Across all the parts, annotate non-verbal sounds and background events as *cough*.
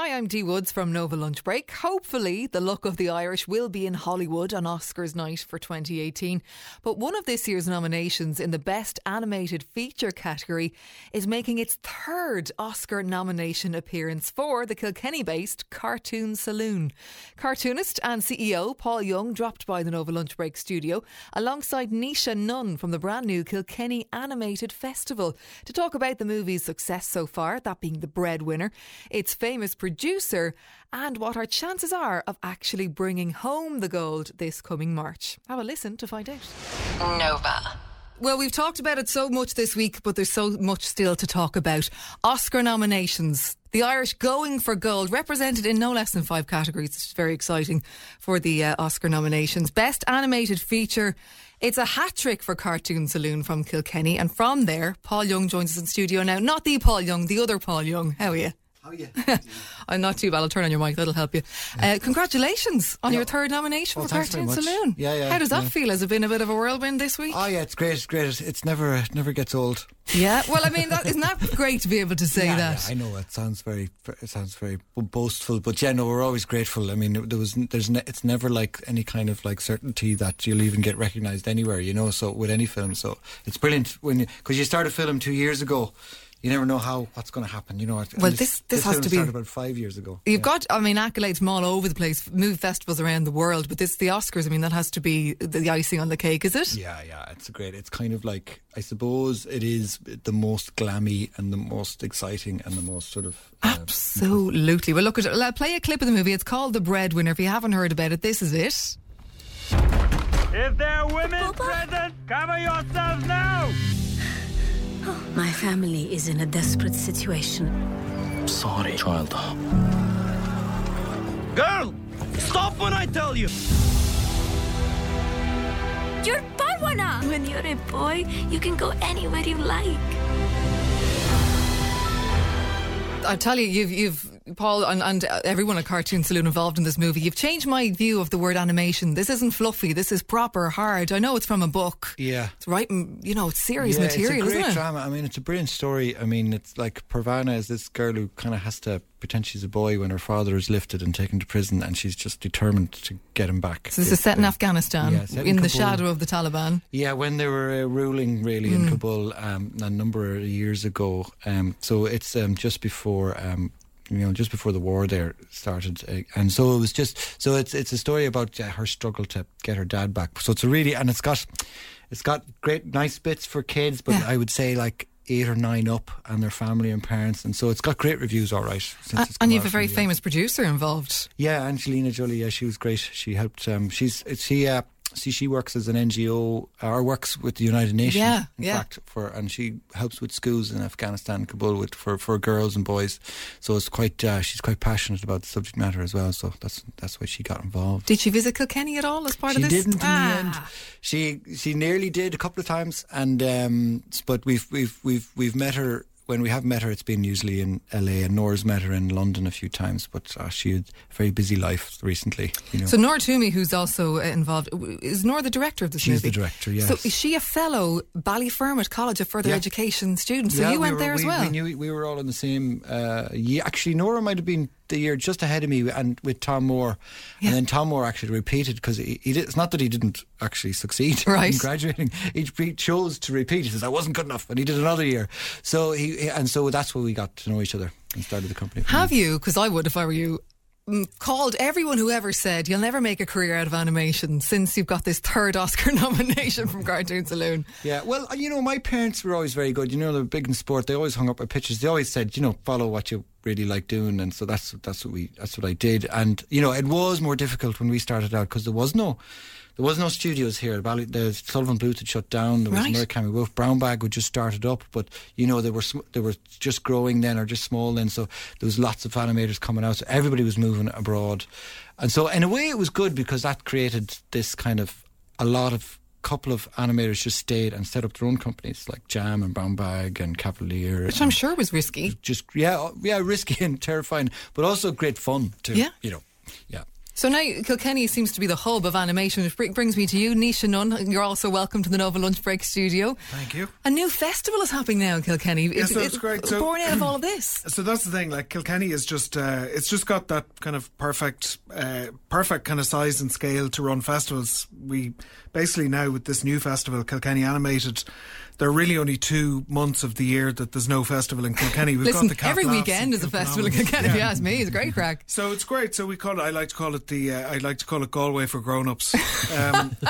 Hi, I'm Dee Woods from Nova Lunch Break. Hopefully, the luck of the Irish will be in Hollywood on Oscars night for 2018. But one of this year's nominations in the Best Animated Feature category is making its third Oscar nomination appearance for the Kilkenny based Cartoon Saloon. Cartoonist and CEO Paul Young dropped by the Nova Lunch Break studio alongside Naoise Nunn from the brand new Kilkenny Animated Festival to talk about the movie's success so far, that being the breadwinner, its famous producer, and what our chances are of actually bringing home the gold this coming March. Have a listen to find out. Nova. Well, we've talked about it so much this week, but there's so much still to talk about. Oscar nominations. The Irish going for gold, represented in no less than five categories. It's very exciting for the uh, Oscar nominations. Best animated feature. It's a hat trick for Cartoon Saloon from Kilkenny. And from there, Paul Young joins us in studio now. Not the Paul Young, the other Paul Young. How are you? How are you? I'm not too bad. I'll turn on your mic. That'll help you. Uh, congratulations on your third nomination Oh, for thanks very Cartoon much. Saloon. Yeah, yeah, How does that yeah. feel? Has it been a bit of a whirlwind this week? Oh yeah, it's great. It's great. It's never it never gets old. yeah. Well, I mean, that, isn't that *laughs* great to be able to say yeah, that? yeah, I know it sounds very it sounds very boastful, but yeah, no, we're always grateful. I mean, there was there's ne- it's never like any kind of like certainty that you'll even get recognised anywhere, you know. So with any film, so it's brilliant when because you started film two years ago. You never know how what's going to happen, you know. Well, this- this has film to be- started about five years ago. You've Yeah. got, I mean, accolades from all over the place, movie festivals around the world, but this, the Oscars, I mean, that has to be the icing on the cake, is it? Yeah, yeah, it's great. It's kind of like I suppose it is the most glammy and the most exciting and the most sort of uh, Absolutely. Well, look, at, I'll play a clip of the movie. It's called The Breadwinner. If you haven't heard about it, this is it. If there are women present, cover yourselves now! My family is in a desperate situation. Sorry, child. Girl, stop when I tell you! You're Parvana! When you're a boy, you can go anywhere you like. I tell you, you've, you've Paul, and, and everyone at Cartoon Saloon involved in this movie, you've changed my view of the word animation. This isn't fluffy. This is proper, hard. I know it's from a book. Yeah. It's right, you know, it's serious yeah, material, it's a great it? drama. I mean, it's a brilliant story. I mean, it's like Parvana is this girl who kind of has to pretend she's a boy when her father is lifted and taken to prison, and she's just determined to get him back. So this is set in basically. Afghanistan, Yeah, set in the shadow of the Taliban. Yeah, when they were uh, ruling really Mm. in Kabul um, a number of years ago. Um, so it's um, just before. You know, just before the war there started, uh, and so it was just so it's it's a story about uh, her struggle to get her dad back. So it's a really and it's got it's got great nice bits for kids, but Yeah. I would say like eight or nine up and their family and parents, and so it's got great reviews. All right, since Uh, and you have a very famous producer involved. yeah, Angelina Jolie. Yeah, she was great. She helped. Um, she's she. Uh, see, she works as an NGO or works with the United Nations. Yeah, in yeah. fact, for and she helps with schools in Afghanistan, Kabul, with for, for girls and boys. So it's quite. Uh, she's quite passionate about the subject matter as well. So that's that's why she got involved. Did she visit Kilkenny at all as part she of this? didn't in Ah. the end. She she nearly did a couple of times, and um, but we've we've we've we've met her. When we have met her, it's been usually in LA, and Nora's met her in London a few times. But uh, she had a very busy life recently. You know. So Nora Twomey, who's also uh, involved, is Nora the director of this She's movie? the director, yes. So is she a fellow Ballyfermot College of Further Yeah. Education student? So Yeah, you we went were- there as we, well. We knew we were all in the same uh, year. Actually, Nora might have been the year just ahead of me, and with Tom Moore, Yeah. and then Tom Moore actually repeated because he, he did, it's not that he didn't actually succeed *laughs* Right. in graduating. He, he chose to repeat. He says I wasn't good enough, and he did another year. So he and so that's where we got to know each other and started the company. Have there. you? Because I would if I were you. mm, Called everyone who ever said you'll never make a career out of animation since you've got this third Oscar *laughs* nomination from Cartoon Saloon. Yeah, well, uh, you know, my parents were always very good. You know, they're big in sport. They always hung up my pictures. They always said, you know, follow what you really like doing, and so that's that's what we that's what I did. And you know, it was more difficult when we started out because there was no. There was no studios here. Bally, the Sullivan Bluth had shut down. There was Right. Murakami Wolf. Brown Bag had just started up, but you know they were sm- they were just growing then or just small then. So there was lots of animators coming out. So everybody was moving abroad, and so in a way it was good because that created this kind of a lot of couple of animators just stayed and set up their own companies like Jam and Brown Bag and Cavalier. Which I'm sure was risky. just yeah, yeah, risky *laughs* and terrifying, but also great fun too. Yeah. you know, yeah. So now Kilkenny seems to be the hub of animation, which brings me to you, Naoise Nunn. You're also welcome to the Nova Lunch Break studio. Thank you. A new festival is happening now in Kilkenny. Yeah, so it's great. So- born out of all of this. *clears throat* So that's the thing. Like Kilkenny is just, uh, it's just got that kind of perfect, uh, perfect kind of size and scale to run festivals. We basically now with this new festival, Kilkenny Animated, there are really only two months of the year that there's no festival in Kilkenny. We've Listen, got the every weekend is a festival in. Kilkenny. If you ask me, it's a great crack. So it's great. So we call it. I like to call it the. Uh, I like to call it Galway for grown-ups. Um, *laughs*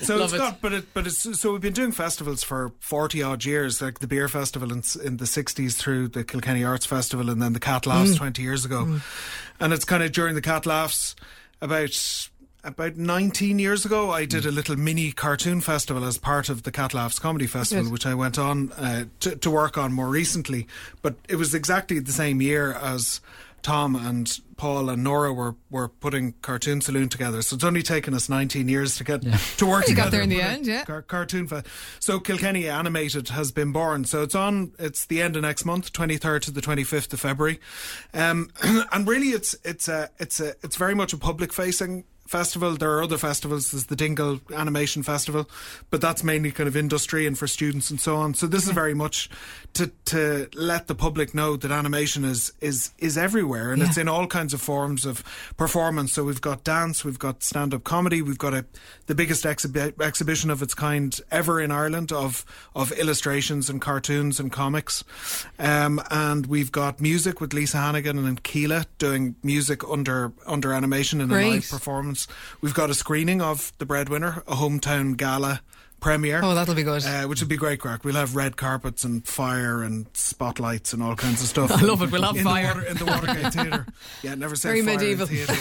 so Love it's it. got, but it, but it's so we've been doing festivals for forty odd years, like the beer festival in, in the sixties through the Kilkenny Arts Festival, and then the Cat Laughs twenty years ago, and it's kind of during the Cat Laughs about. About 19 years ago, I did a little mini cartoon festival as part of the Cat Laughs Comedy Festival, Good. which I went on uh, to, to work on more recently. But it was exactly the same year as Tom and Paul and Nora were, were putting Cartoon Saloon together. So it's only taken us 19 years to get to work *laughs* You got together. there in the end, yeah. Car- cartoon fe- So Kilkenny Animated has been born. So it's on, it's the end of next month, 23rd to the 25th of February. Um, *clears throat* and really it's, it's a, it's a, it's very much a public facing festival. There are other festivals. There's the Dingle Animation Festival, but that's mainly kind of industry and for students and so on. So this is very much to to let the public know that animation is is is everywhere and Yeah. it's in all kinds of forms of performance. So we've got dance, we've got stand up comedy, we've got a the biggest exhibi- exhibition of its kind ever in Ireland of of illustrations and cartoons and comics, um, and we've got music with Lisa Hannigan and Kíla doing music under under animation in a live performance. We've got a screening of The Breadwinner, a hometown gala premiere. Oh, that'll be good. Uh, which will be great crack. We'll have red carpets and fire and spotlights and all kinds of stuff. *laughs* I love it. We'll have in fire. The water, in the Watergate Theatre. *laughs* Yeah, never said Very medieval. theatre,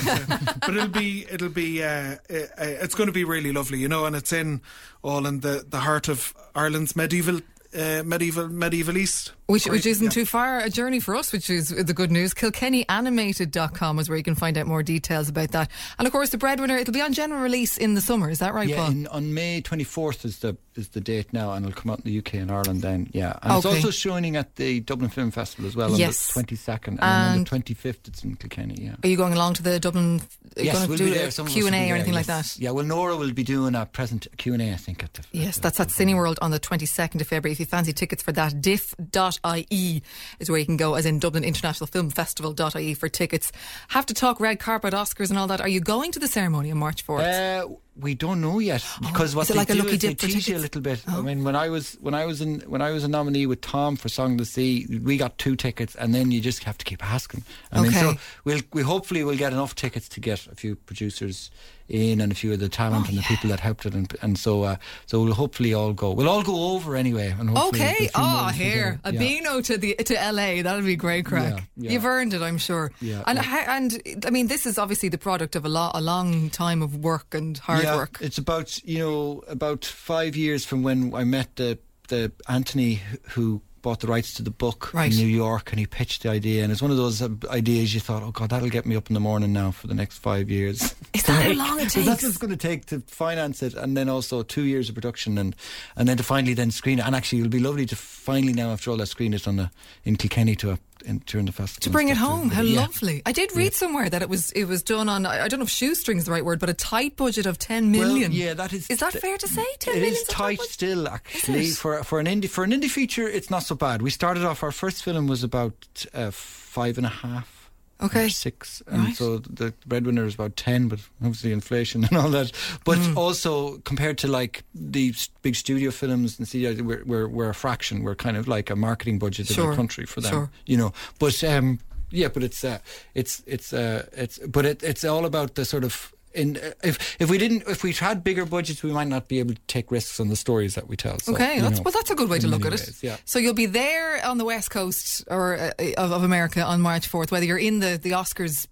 *laughs* but it'll be it'll be uh, uh, uh, it's going to be really lovely, you know. And it's in all in the the heart of Ireland's medieval uh, medieval medieval east. Which, Great, which isn't yeah. too far a journey for us, which is the good news. KilkennyAnimated.com is where you can find out more details about that. And of course, the breadwinner, it'll be on general release in the summer. Is that right, Yeah, Paul? in, on May 24th is the is the date now, and it'll come out in the UK and Ireland then. Yeah, and it's also showing at the Dublin Film Festival as well Yes. on the 22nd, and, then on the 25th it's in Kilkenny. Yeah. Are you going along to the Dublin? Yes, going we'll to be do there. a Some of us Q and will A or anything like that? Yeah, well, Nora will be doing a present uh, Q and A, I think, at the. Yes, at that's the- at Cineworld on the 22nd of February. If you fancy tickets for that, diff.ie is where you can go, as in Dublin International Film Festival.ie for tickets. Have to talk red carpet, Oscars, and all that. Are you going to the ceremony on March 4th? We don't know yet because what is it they like a do lucky is they tease you a little bit. Oh. I mean, when I was when I was in when I was a nominee with Tom for Song of the Sea, we got two tickets, and then you just have to keep asking. I mean, so we'll we hopefully we'll get enough tickets to get a few producers in and a few of the talent Oh, and the people that helped it, and, and so uh, so we'll hopefully all go. We'll all go over anyway. And Okay. Oh, here a Yeah. Beano to the to LA. That'll be great crack. Yeah, yeah. You've earned it, I'm sure. Yeah, And and I mean, this is obviously the product of a lot, a long time of work and hard yeah, work. It's about you know about five years from when I met the the Anthony who- bought the rights to the book Right. in New York, and he pitched the idea, and it's one of those uh, ideas you thought, oh God, that'll get me up in the morning now for the next five years. *laughs* Is that how long it *laughs* So that's takes? what it's going to take to finance it, and then also two years of production, and and then to finally then screen it. And actually, it'll be lovely to finally now after all that screen it on the in Kilkenny to a, in, during the festival to bring it home. How yeah. lovely! I did read somewhere that it was it was done on I don't know if shoestring is the right word, but a tight budget of ten million. Well, yeah, that is. Is that th- fair to say? Ten It million is a tight still, actually. For for an indie for an indie feature, it's not so bad. We started off. Our first film was about uh, five and a half. Okay. Six, and Right. so the breadwinner is about ten, but obviously inflation *laughs* and all that. But Hmm. also compared to like the big studio films and see, we're, we're we're a fraction. We're kind of like a marketing budget in Sure, the country for them, sure. you know. But um, yeah, but it's uh, it's it's uh, it's but it, it's all about the sort of. In, uh, if if we didn't if we had bigger budgets we might not be able to take risks on the stories that we tell. So, Okay, that's know, well. That's a good way to look at many it. Yeah. So you'll be there on the west coast or uh, of, of America on March fourth. Whether you're in the the Oscars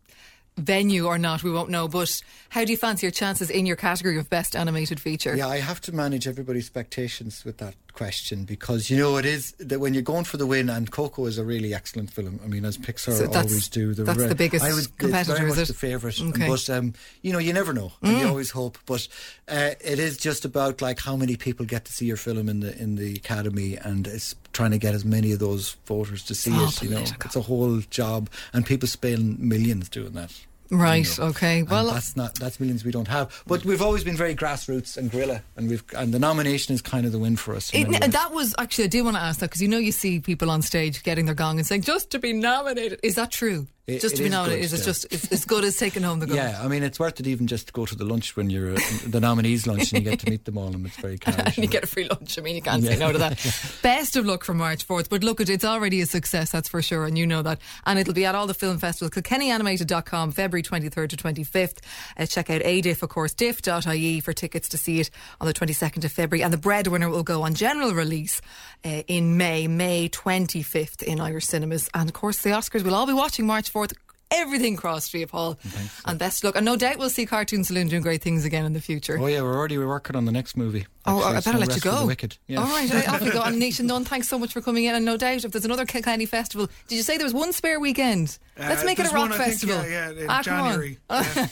venue or not, we won't know. But how do you fancy your chances in your category of best animated feature? Yeah, I have to manage everybody's expectations with that question because you know it is that when you're going for the win, and Coco is a really excellent film. I mean, as Pixar So always do. they're that's very- the biggest I would, competitor, It's very is much it? the favourite, Okay. Mm. but um, you know, you never know, and you always hope. But uh, it is just about like how many people get to see your film in the in the Academy, and it's trying to get as many of those voters to see all it. You know, political. it's a whole job, and people spend millions doing that. Right. Okay. And Well, that's not that's millions we don't have. But we've always been very grassroots and guerrilla, and we've and the nomination is kind of the win for us. It, that was actually, I do want to ask that because you know you see people on stage getting their gong and saying just to be nominated. Is that true? It- just it to be nominated, is it just it's as good as taking home the gong? yeah, I mean, it's worth it even just to go to the lunch when you're uh, the nominees' lunch and you get to meet them all, and it's very *laughs* casual. and you get a free lunch. I mean, you can't say no to that. *laughs* Best of luck for March 4th. But look, it, it's already a success, that's for sure, and you know that. And it'll be at all the film festivals. KilkennyAnimated.com, February 23rd to 25th. Uh, check out ADIFF, of course, diff.ie for tickets to see it on the 22nd of February. And the breadwinner will go on general release uh, in May, May 25th in Irish cinemas. And of course, the Oscars will all be watching March 4th. Everything crossed for you, Paul. And best of luck. And no doubt we'll see Cartoon Saloon doing great things again in the future. Oh yeah, we're already working on the next movie. Oh, I better No let you Rest the go. Wicked. Yeah. All right, right, off you go. *laughs* And Naoise Nunn, thanks so much for coming in. And no doubt, if there's another Kilkenny festival, did you say there was one spare weekend? Let's Uh, make it a rock one, I think, festival. yeah, yeah, in Ah, come on. January. *laughs* Yeah.